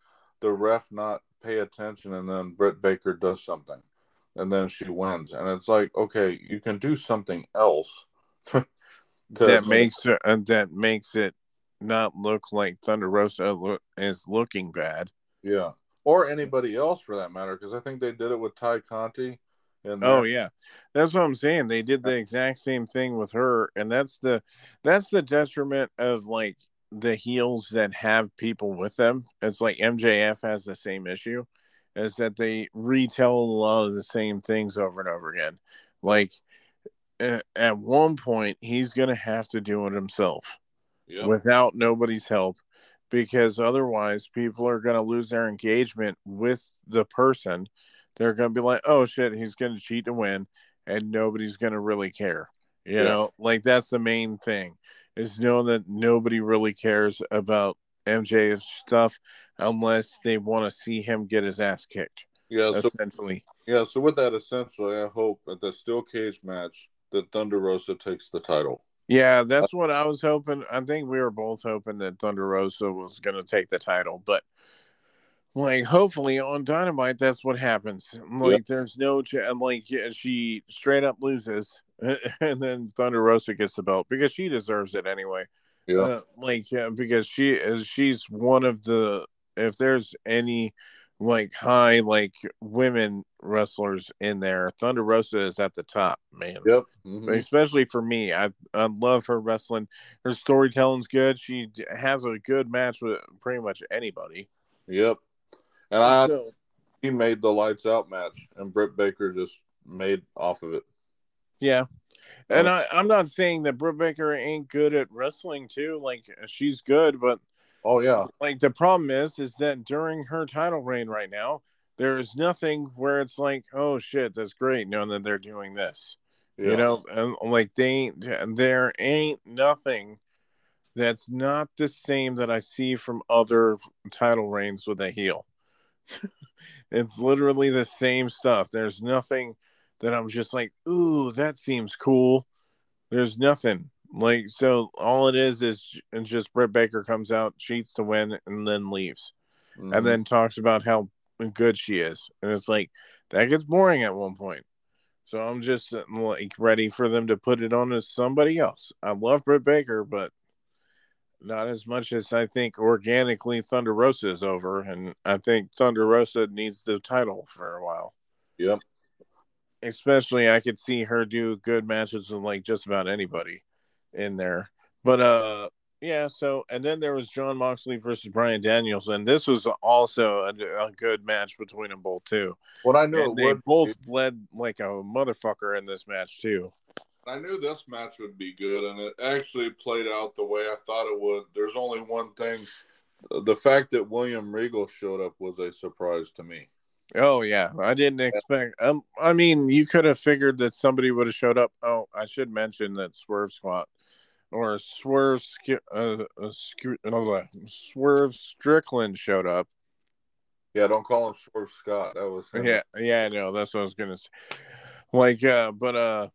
the ref not pay attention, and then Britt Baker does something, and then she wins, and it's like okay, you can do something else. that makes it uh, that makes it not look like Thunder Rosa look, is looking bad. Yeah, or anybody else for that matter, because I think they did it with Tay Conti. And oh yeah, that's what I'm saying. They did the exact same thing with her, and that's the that's the detriment of like the heels that have people with them. It's like MJF has the same issue, is that they retell a lot of the same things over and over again. Like at one point, he's gonna have to do it himself yep. without nobody's help because otherwise people are going to lose their engagement with the person. They're going to be like, "Oh shit, he's going to cheat to win," and nobody's going to really care. You yeah. know, like that's the main thing is knowing that nobody really cares about MJ's stuff unless they want to see him get his ass kicked. Yeah, essentially. So, yeah, so with that, essentially, I hope at the steel cage match that Thunder Rosa takes the title. Yeah, that's what I was hoping. I think we were both hoping that Thunder Rosa was going to take the title, but like hopefully on Dynamite that's what happens. Like yep. there's no ch- like she straight up loses, and then Thunder Rosa gets the belt because she deserves it anyway. Yeah, uh, like yeah, because she is she's one of the if there's any like high like women wrestlers in there. Thunder Rosa is at the top, man. Yep. Mm-hmm. Especially for me, I I love her wrestling. Her storytelling's good. She has a good match with pretty much anybody. Yep. And I so, he made the lights out match, and Britt Baker just made off of it. Yeah. And I, I'm not saying that Britt Baker ain't good at wrestling too. Like she's good, but Oh yeah. Like the problem is, is that during her title reign right now, there is nothing where it's like, oh shit, that's great, knowing that they're doing this. Yeah. You know, and like they there ain't nothing that's not the same that I see from other title reigns with a heel. it's literally the same stuff. There's nothing that I was just like, ooh, that seems cool. There's nothing. Like so, all it is is just Britt Baker comes out, cheats to win, and then leaves, mm-hmm. and then talks about how good she is, and it's like that gets boring at one point. So I'm just like ready for them to put it on as somebody else. I love Britt Baker, but not as much as I think organically Thunder Rosa is over, and I think Thunder Rosa needs the title for a while. Yep. Especially, I could see her do good matches with like just about anybody in there. But uh yeah, so and then there was Jon Moxley versus Brian Daniels, and This was also a, a good match between them both too. What I knew they both be. led like a motherfucker in this match too. I knew this match would be good, and it actually played out the way I thought it would. There's only one thing: the fact that William Regal showed up was a surprise to me. Oh yeah, I didn't expect. Um, I mean, you could have figured that somebody would have showed up. Oh, I should mention that Swerve Squat or Swerve uh, uh, uh, Swerve Strickland showed up. Yeah, don't call him Swerve Scott. That was him. yeah, yeah, I know. That's what I was gonna say. Like, uh, but uh,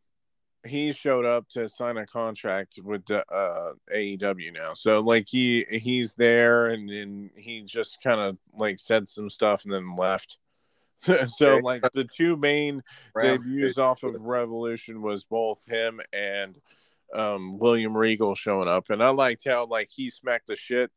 he showed up to sign a contract with uh AEW now. So like he he's there and and he just kind of like said some stuff and then left. so like the two main debuts off of Revolution was both him and um, William Regal showing up, and I liked how like he smacked the shit.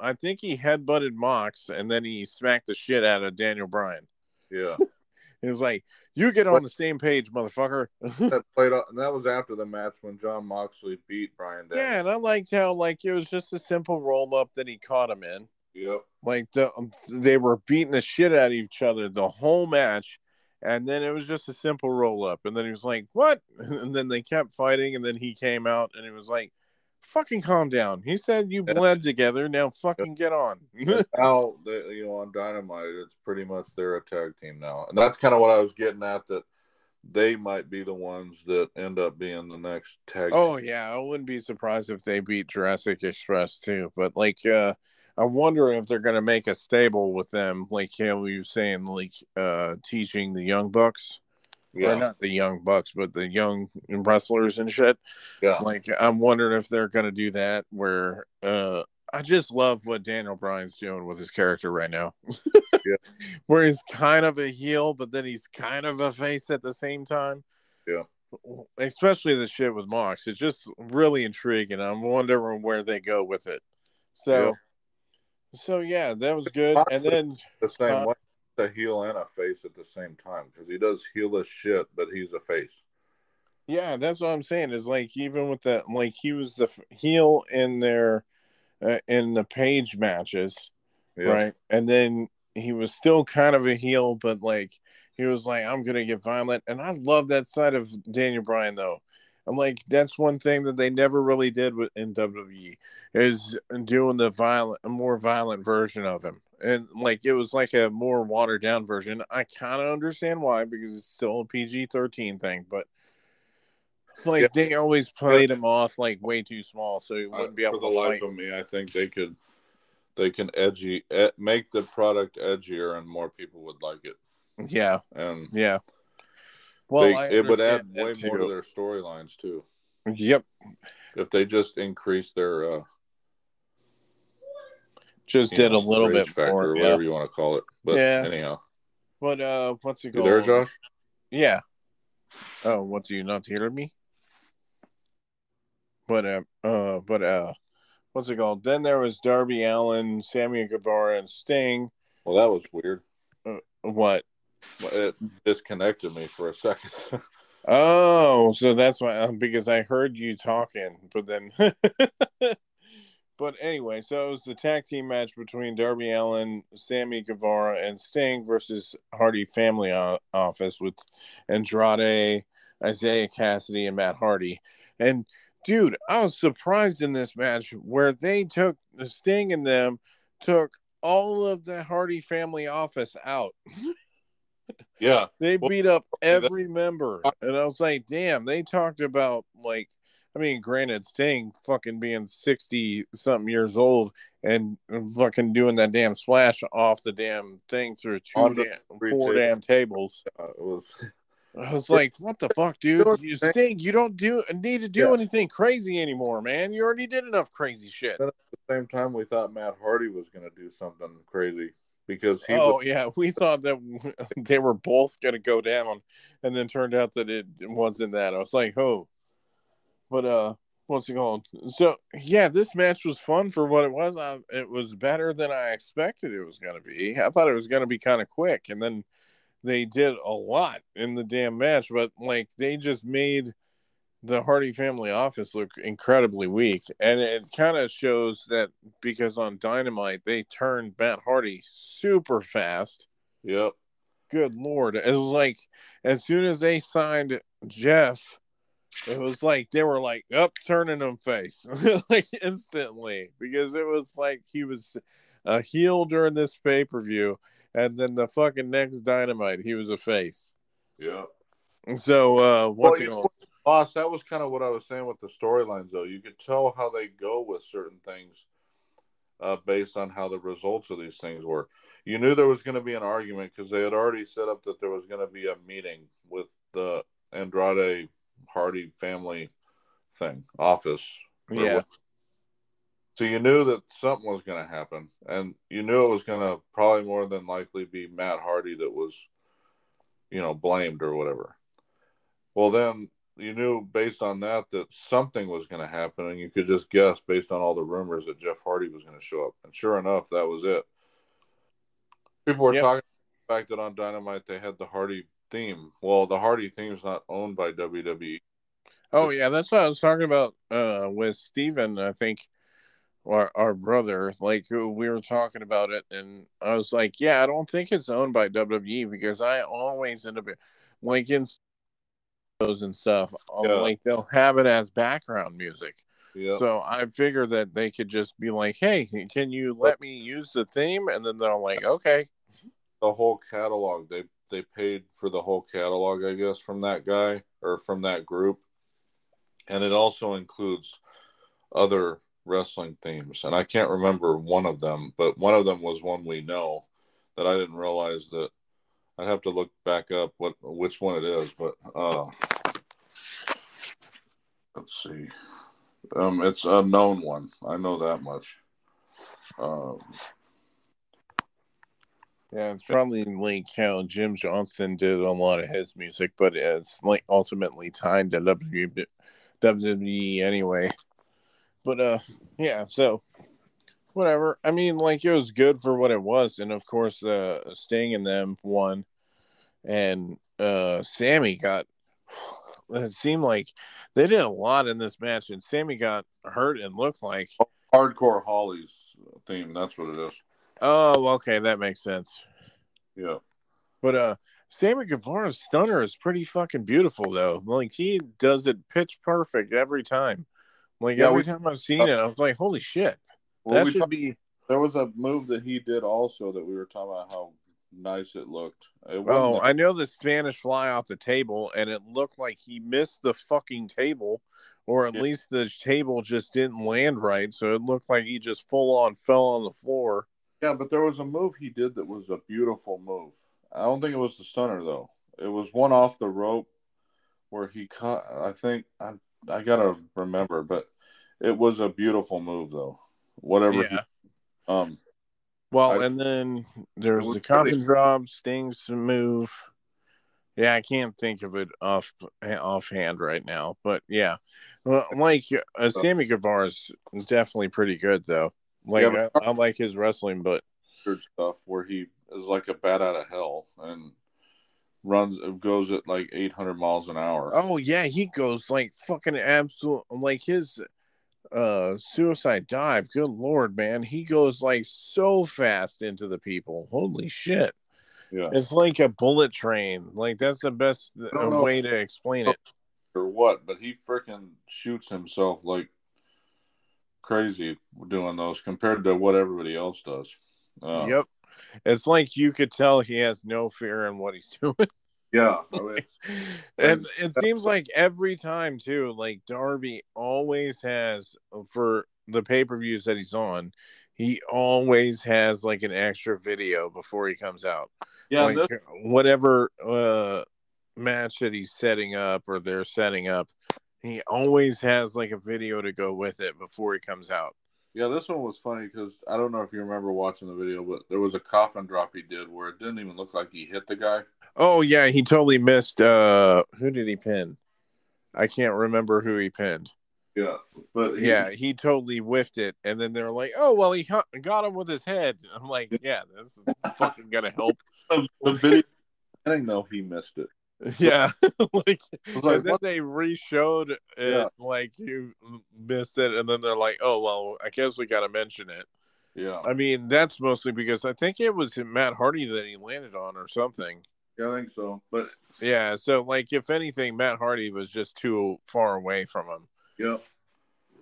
I think he headbutted Mox, and then he smacked the shit out of Daniel Bryan. Yeah, he was like, "You get on the same page, motherfucker." that played, and that was after the match when Jon Moxley beat Bryan. Yeah, and I liked how like it was just a simple roll up that he caught him in. Yep. Like the, they were beating the shit out of each other the whole match, and then it was just a simple roll up, and then he was like, "What?" And then they kept fighting, and then he came out, and it was like, "Fucking calm down." He said, "You bled together, now fucking get on." now, they, you know, on Dynamite, it's pretty much they're a tag team now, and that's kind of what I was getting at. That they might be the ones that end up being the next tag. Oh yeah, I wouldn't be surprised if they beat Jurassic Express too. But like, uh, I'm wondering if they're gonna make a stable with them, like you were saying, like uh, teaching the young bucks. Yeah. Or not the young bucks, but the young wrestlers and shit. Yeah. Like I'm wondering if they're gonna do that where uh I just love what Daniel Bryan's doing with his character right now. yeah. Where he's kind of a heel, but then he's kind of a face at the same time. Yeah. Especially the shit with Mox. It's just really intriguing. I'm wondering where they go with it. So yeah. So yeah, that was good. And then the same uh, way a heel and a face at the same time because he does heelish shit, but he's a face. Yeah, that's what I'm saying. Is like even with that, like he was the heel in their uh, in the page matches, right? And then he was still kind of a heel, but like he was like, I'm gonna get violent, and I love that side of Daniel Bryan though. I'm like, that's one thing that they never really did with in WWE is doing the violent, a more violent version of him, and like it was like a more watered down version. I kind of understand why because it's still a PG-13 thing, but like they always played him off like way too small, so he uh, wouldn't be able. For the life of me, I think they could, they can edgy make the product edgier, and more people would like it. Yeah, and yeah. Well, they, it would add way too. more to their storylines too. Yep. If they just increase their, uh just did know, a little bit factor, more, yeah. whatever you want to call it. But yeah. anyhow. But uh, what's it called? You there, Josh? Yeah. Oh, what do you not hear me? But uh, uh, but uh, what's it called? Then there was Darby Allin, Sammy Guevara, and Sting. Well, that was weird. Uh, what? It disconnected me for a second. oh, so that's why uh, because I heard you talking, but then. but anyway, so it was the tag team match between Darby Allin, Sammy Guevara, and Sting versus Hardy Family Office with Andrade, Isiah Kassidy, and Matt Hardy. And dude, I was surprised in this match where they took the Sting and them took all of the Hardy family office out. yeah. They beat up every member. And I was like, damn, they talked about like I mean, granted, Sting fucking being 60 something years old and fucking doing that damn splash off the damn thing through two, damn, four damn tables. Uh, it was I was like, "What the fuck, dude? You stink. You don't do need to do yeah. anything crazy anymore, man. You already did enough crazy shit." But at the same time, we thought Matt Hardy was going to do something crazy because he. Oh was... yeah, we thought that they were both going to go down, and then turned out that it wasn't that. I was like, "Oh," but uh, what's it called? So yeah, this match was fun for what it was. I, it was better than I expected it was going to be. I thought it was going to be kind of quick, and then they did a lot in the damn match, but like they just made the Hardy family office look incredibly weak. And it kind of shows that because on Dynamite they turned Matt Hardy super fast. Yep. Good lord. It was like as soon as they signed Jeff, it was like they were like up turning him face like instantly because it was like he was a heel during this pay-per-view and then the fucking next dynamite, he was a face. Yeah. So, uh, what's well, know, boss? That was kind of what I was saying with the storylines, though. You could tell how they go with certain things uh, based on how the results of these things were. You knew there was going to be an argument because they had already set up that there was going to be a meeting with the Andrade Hardy family thing office. Yeah. So you knew that something was going to happen, and you knew it was going to probably more than likely be Matt Hardy that was, you know, blamed or whatever. Well, then you knew based on that that something was going to happen, and you could just guess based on all the rumors that Jeff Hardy was going to show up. And sure enough, that was it. People were yep. talking the fact that on Dynamite they had the Hardy theme. Well, the Hardy theme is not owned by WWE. Oh yeah, that's what I was talking about uh, with Steven, I think our, our brother, like we were talking about it, and I was like, yeah, I don't think it's owned by WWE because I always end up like in those and stuff, um, yeah. like they'll have it as background music. Yep. So I figured that they could just be like, "Hey, can you let me use the theme?" And then they're like, "Okay." The whole catalog they they paid for the whole catalog, I guess, from that guy or from that group, and it also includes other wrestling themes. And I can't remember one of them, but one of them was one we know that I didn't realize that. I'd have to look back up what which one it is, but uh, let's see. Um, it's a known one. I know that much. Um, yeah, it's probably like County. Jim Johnston did a lot of his music, but it's like ultimately tied to WWE anyway. But uh, yeah. So whatever. I mean, like it was good for what it was, and of course, uh, Sting and them won, and uh, Sammy got it seemed like they did a lot in this match, and Sammy got hurt and looked like hardcore Holly's theme. That's what it is. Oh, okay, that makes sense. Yeah, but uh, Sammy Guevara's stunner is pretty fucking beautiful, though. Like he does it pitch perfect every time. Like yeah, every we, time I've seen uh, it, I was like, "Holy shit!" Well, that should talk, be. There was a move that he did also that we were talking about how nice it looked. It oh, I know the Spanish fly off the table, and it looked like he missed the fucking table, or at yeah. least the table just didn't land right. So it looked like he just full on fell on the floor. Yeah, but there was a move he did that was a beautiful move. I don't think it was the stunner though. It was one off the rope where he caught. I think I I gotta remember, but it was a beautiful move though. Whatever. Yeah. He, um, well, I, and then there's the coffin drop, Sting's to move. Yeah, I can't think of it off offhand right now, but yeah, well, like uh, Sammy Guevara is definitely pretty good though. Like yeah, I, I, like his wrestling, but stuff where he is like a bat out of hell and runs goes at like 800 miles an hour. Oh yeah, he goes like fucking absolute like his uh suicide dive. Good lord man. He goes like so fast into the people. Holy shit. Yeah. It's like a bullet train. Like that's the best uh, way to explain it. or what but he freaking shoots himself like crazy doing those compared to what everybody else does. Uh, yep. It's like you could tell he has no fear in what he's doing yeah, I mean, and it seems like every time too, like Darby always has for the pay per views that he's on, he always has like an extra video before he comes out. Yeah, like, this- whatever uh, match that he's setting up or they're setting up, he always has like a video to go with it before he comes out. Yeah, this one was funny because I don't know if you remember watching the video, but there was a coffin drop he did where it didn't even look like he hit the guy. Oh yeah, he totally missed. uh Who did he pin? I can't remember who he pinned. Yeah, but he, yeah, he totally whiffed it, and then they're like, "Oh well, he got him with his head." I'm like, "Yeah, that's fucking gonna help." the video, I didn't know he missed it. Yeah, like, like and then they re-showed it, yeah. like you missed it, and then they're like, "Oh well, I guess we got to mention it." Yeah, I mean that's mostly because I think it was Matt Hardy that he landed on or something. Yeah, I think so. But yeah, so like if anything, Matt Hardy was just too far away from him. Yep.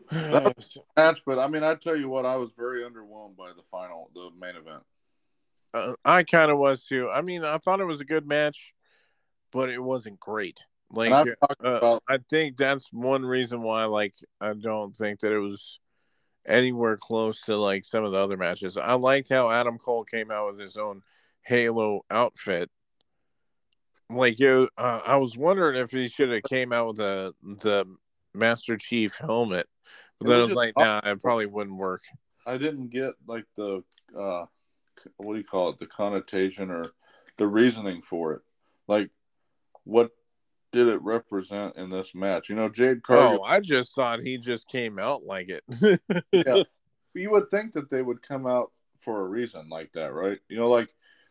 match, but I mean, I tell you what, I was very underwhelmed by the final, the main event. Uh, I kind of was too. I mean, I thought it was a good match, but it wasn't great. Like, uh, about- I think that's one reason why, like, I don't think that it was anywhere close to like some of the other matches. I liked how Adam Cole came out with his own Halo outfit like you, uh, I was wondering if he should have came out with the the Master Chief helmet, but then I was like, nah, it probably wouldn't work. I didn't get like the uh, what do you call it, the connotation or the reasoning for it. Like, what did it represent in this match? You know, Jade Cargill. Oh, I just thought he just came out like it. yeah, you would think that they would come out for a reason like that, right? You know, like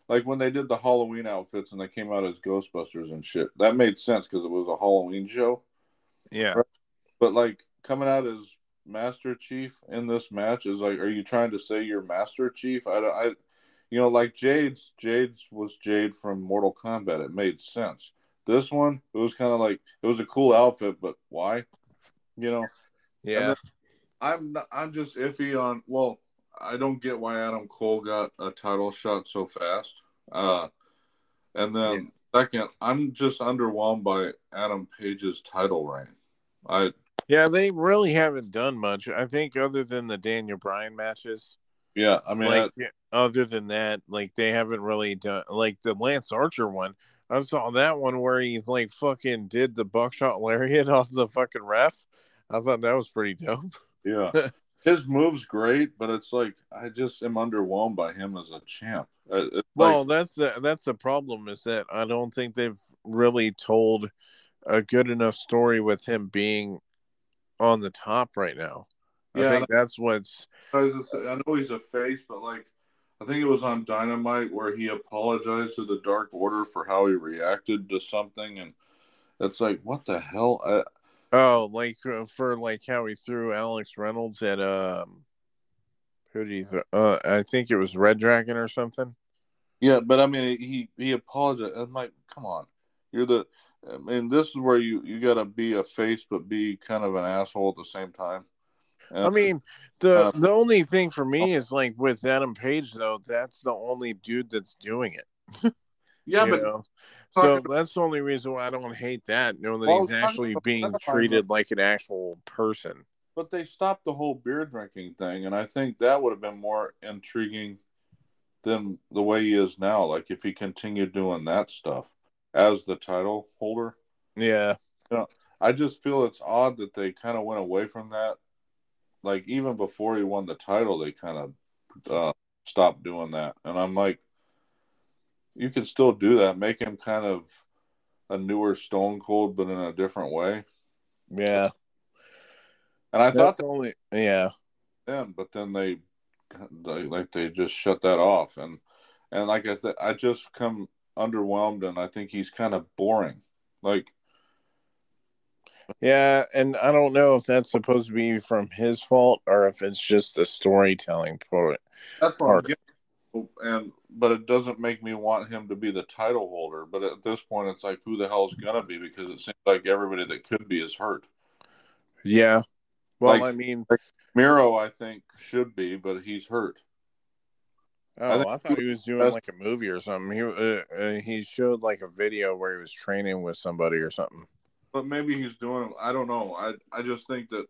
like when they did the Halloween outfits and they came out as Ghostbusters and shit. That made sense because it was a Halloween show. Yeah. But like coming out as Master Chief in this match is like, are you trying to say you're Master Chief? I, I, you know, like Jade's Jade's was Jade from Mortal Kombat. It made sense. This one, it was kind of like it was a cool outfit, but why? You know? Yeah. I'm not, I'm just iffy on. Well, I don't get why Adam Cole got a title shot so fast. Uh, and then yeah. second, I'm just underwhelmed by Adam Page's title reign. I yeah, they really haven't done much. I think other than the Daniel Bryan matches. Yeah, I mean, like other than that, like they haven't really done like the Lance Archer one. I saw that one where he like fucking did the buckshot lariat off the fucking ref. I thought that was pretty dope. Yeah. His move's great, but it's like I just am underwhelmed by him as a champ. Uh, it's well, like, that's the that's the problem is that I don't think they've really told a good enough story with him being on the top right now. Yeah, I think that's what's. I know he's a face, but like, I think it was on Dynamite where he apologized to the Dark Order for how he reacted to something, and it's like, what the hell? I, oh, like uh, for like how he threw Alex Reynolds at um, who did he? Th- uh, I think it was Red Dragon or something. Yeah, but I mean, he he apologized. I'm like, come on, you're the I mean, this is where you you got to be a face, but be kind of an asshole at the same time. And, I mean, the uh, the only thing for me is like with Adam Page though, that's the only dude that's doing it. yeah, but know? so that's the only reason why I don't hate that. Knowing that well, he's actually being treated like an actual person. But they stopped the whole beer drinking thing, and I think that would have been more intriguing than the way he is now. Like if he continued doing that stuff as the title holder. Yeah. You know, I just feel it's odd that they kind of went away from that. Like even before he won the title, they kind of uh, stopped doing that, and I'm like, you can still do that. Make him kind of a newer Stone Cold, but in a different way. Yeah. And I That's thought only yeah. Then, but then they, they like they just shut that off, and and like I said, I just come underwhelmed, and I think he's kind of boring. Like, yeah, and I don't know if that's supposed to be from his fault or if it's just a storytelling part. That's what and but it doesn't make me want him to be the title holder. But at this point, it's like who the hell's gonna be because it seems like everybody that could be is hurt. Yeah, well, like, I mean, like Miro, I think should be, but he's hurt. Oh, I, I thought he was doing like a movie or something. He uh, uh, he showed like a video where he was training with somebody or something. But maybe he's doing. I don't know. I I just think that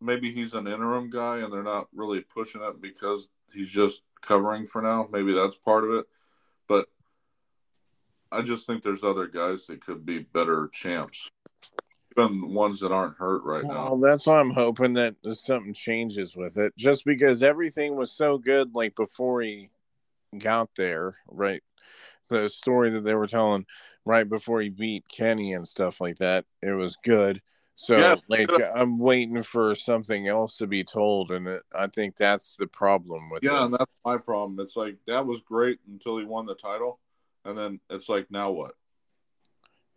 maybe he's an interim guy and they're not really pushing it because he's just covering for now. Maybe that's part of it. But I just think there's other guys that could be better champs. Even ones that aren't hurt right well, now. Well, that's why I'm hoping that something changes with it. Just because everything was so good, like before he got there, right? The story that they were telling right before he beat Kenny and stuff like that, it was good. So, yeah. like, I'm waiting for something else to be told, and it, I think that's the problem with yeah, it. and that's my problem. It's like that was great until he won the title, and then it's like now what?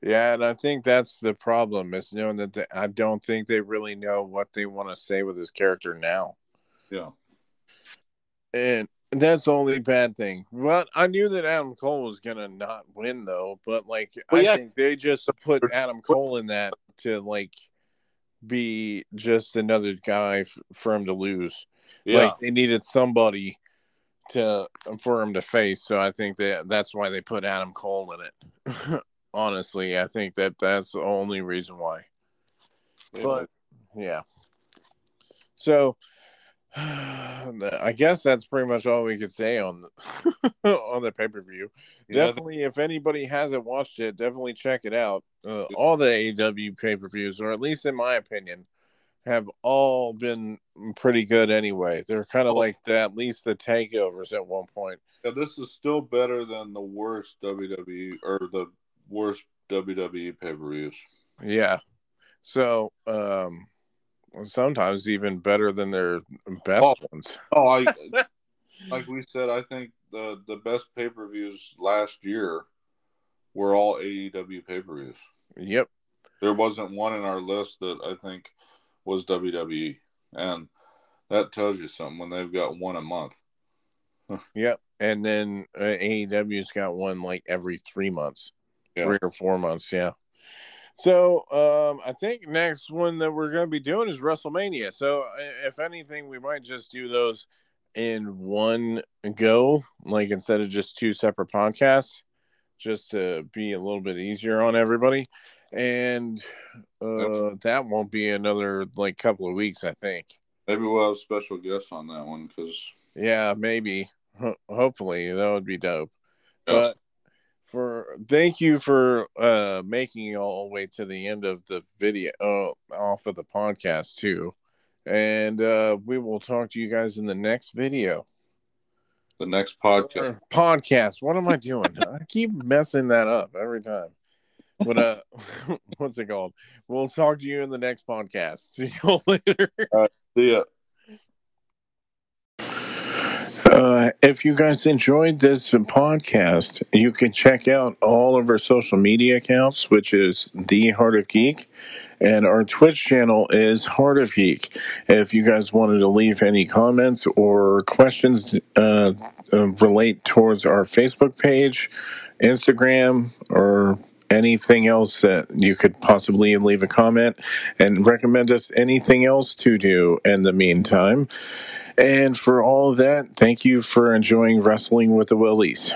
Yeah, and I think that's the problem is knowing that they, I don't think they really know what they want to say with his character now. Yeah, and that's the only bad thing. But I knew that Adam Cole was gonna not win though. But like well, I yeah. think they just put Adam Cole in that to like be just another guy f- for him to lose. Yeah. Like they needed somebody to for him to face. So I think that that's why they put Adam Cole in it. Honestly, I think that that's the only reason why. Yeah. But yeah. So I guess that's pretty much all we could say on the, on the pay per view. Yeah, definitely, if anybody hasn't watched it, definitely check it out. Uh, all the AEW pay per views, or at least in my opinion, have all been pretty good anyway. They're kind of oh. like the, at least the takeovers at one point. Yeah, this is still better than the worst WWE or the worst WWE pay per views. Yeah. So, um, sometimes even better than their best oh, ones. Oh, I, like we said, I think the the best pay per views last year were all AEW pay per views. Yep. There wasn't one in our list that I think was WWE. and that tells you something when they've got one a month. yep, and then uh, AEW's got one like every three months, yeah. three or four months. Yeah. So um, I think next one that we're going to be doing is WrestleMania. So if anything, we might just do those in one go, like instead of just two separate podcasts, just to be a little bit easier on everybody. And uh, that won't be another like couple of weeks, I think. Maybe we'll have special guests on that one because yeah, maybe. Hopefully, that would be dope. Yeah. But for thank you for uh making it all the way to the end of the video uh, off of the podcast too. And uh we will talk to you guys in the next video. The next podcast podcast. What am i doing? I keep messing that up every time. But uh what's it called? We'll talk to you in the next podcast. See you later. See ya uh, if you guys enjoyed this podcast, you can check out all of our social media accounts, which is The Heart of Geek, and our Twitch channel is Heart of Geek. If you guys wanted to leave any comments or questions uh, uh, relate towards our Facebook page, Instagram, or anything else that you could possibly leave a comment and recommend us anything else to do in the meantime. And for all of that, thank you for enjoying Wrestling with the Willies.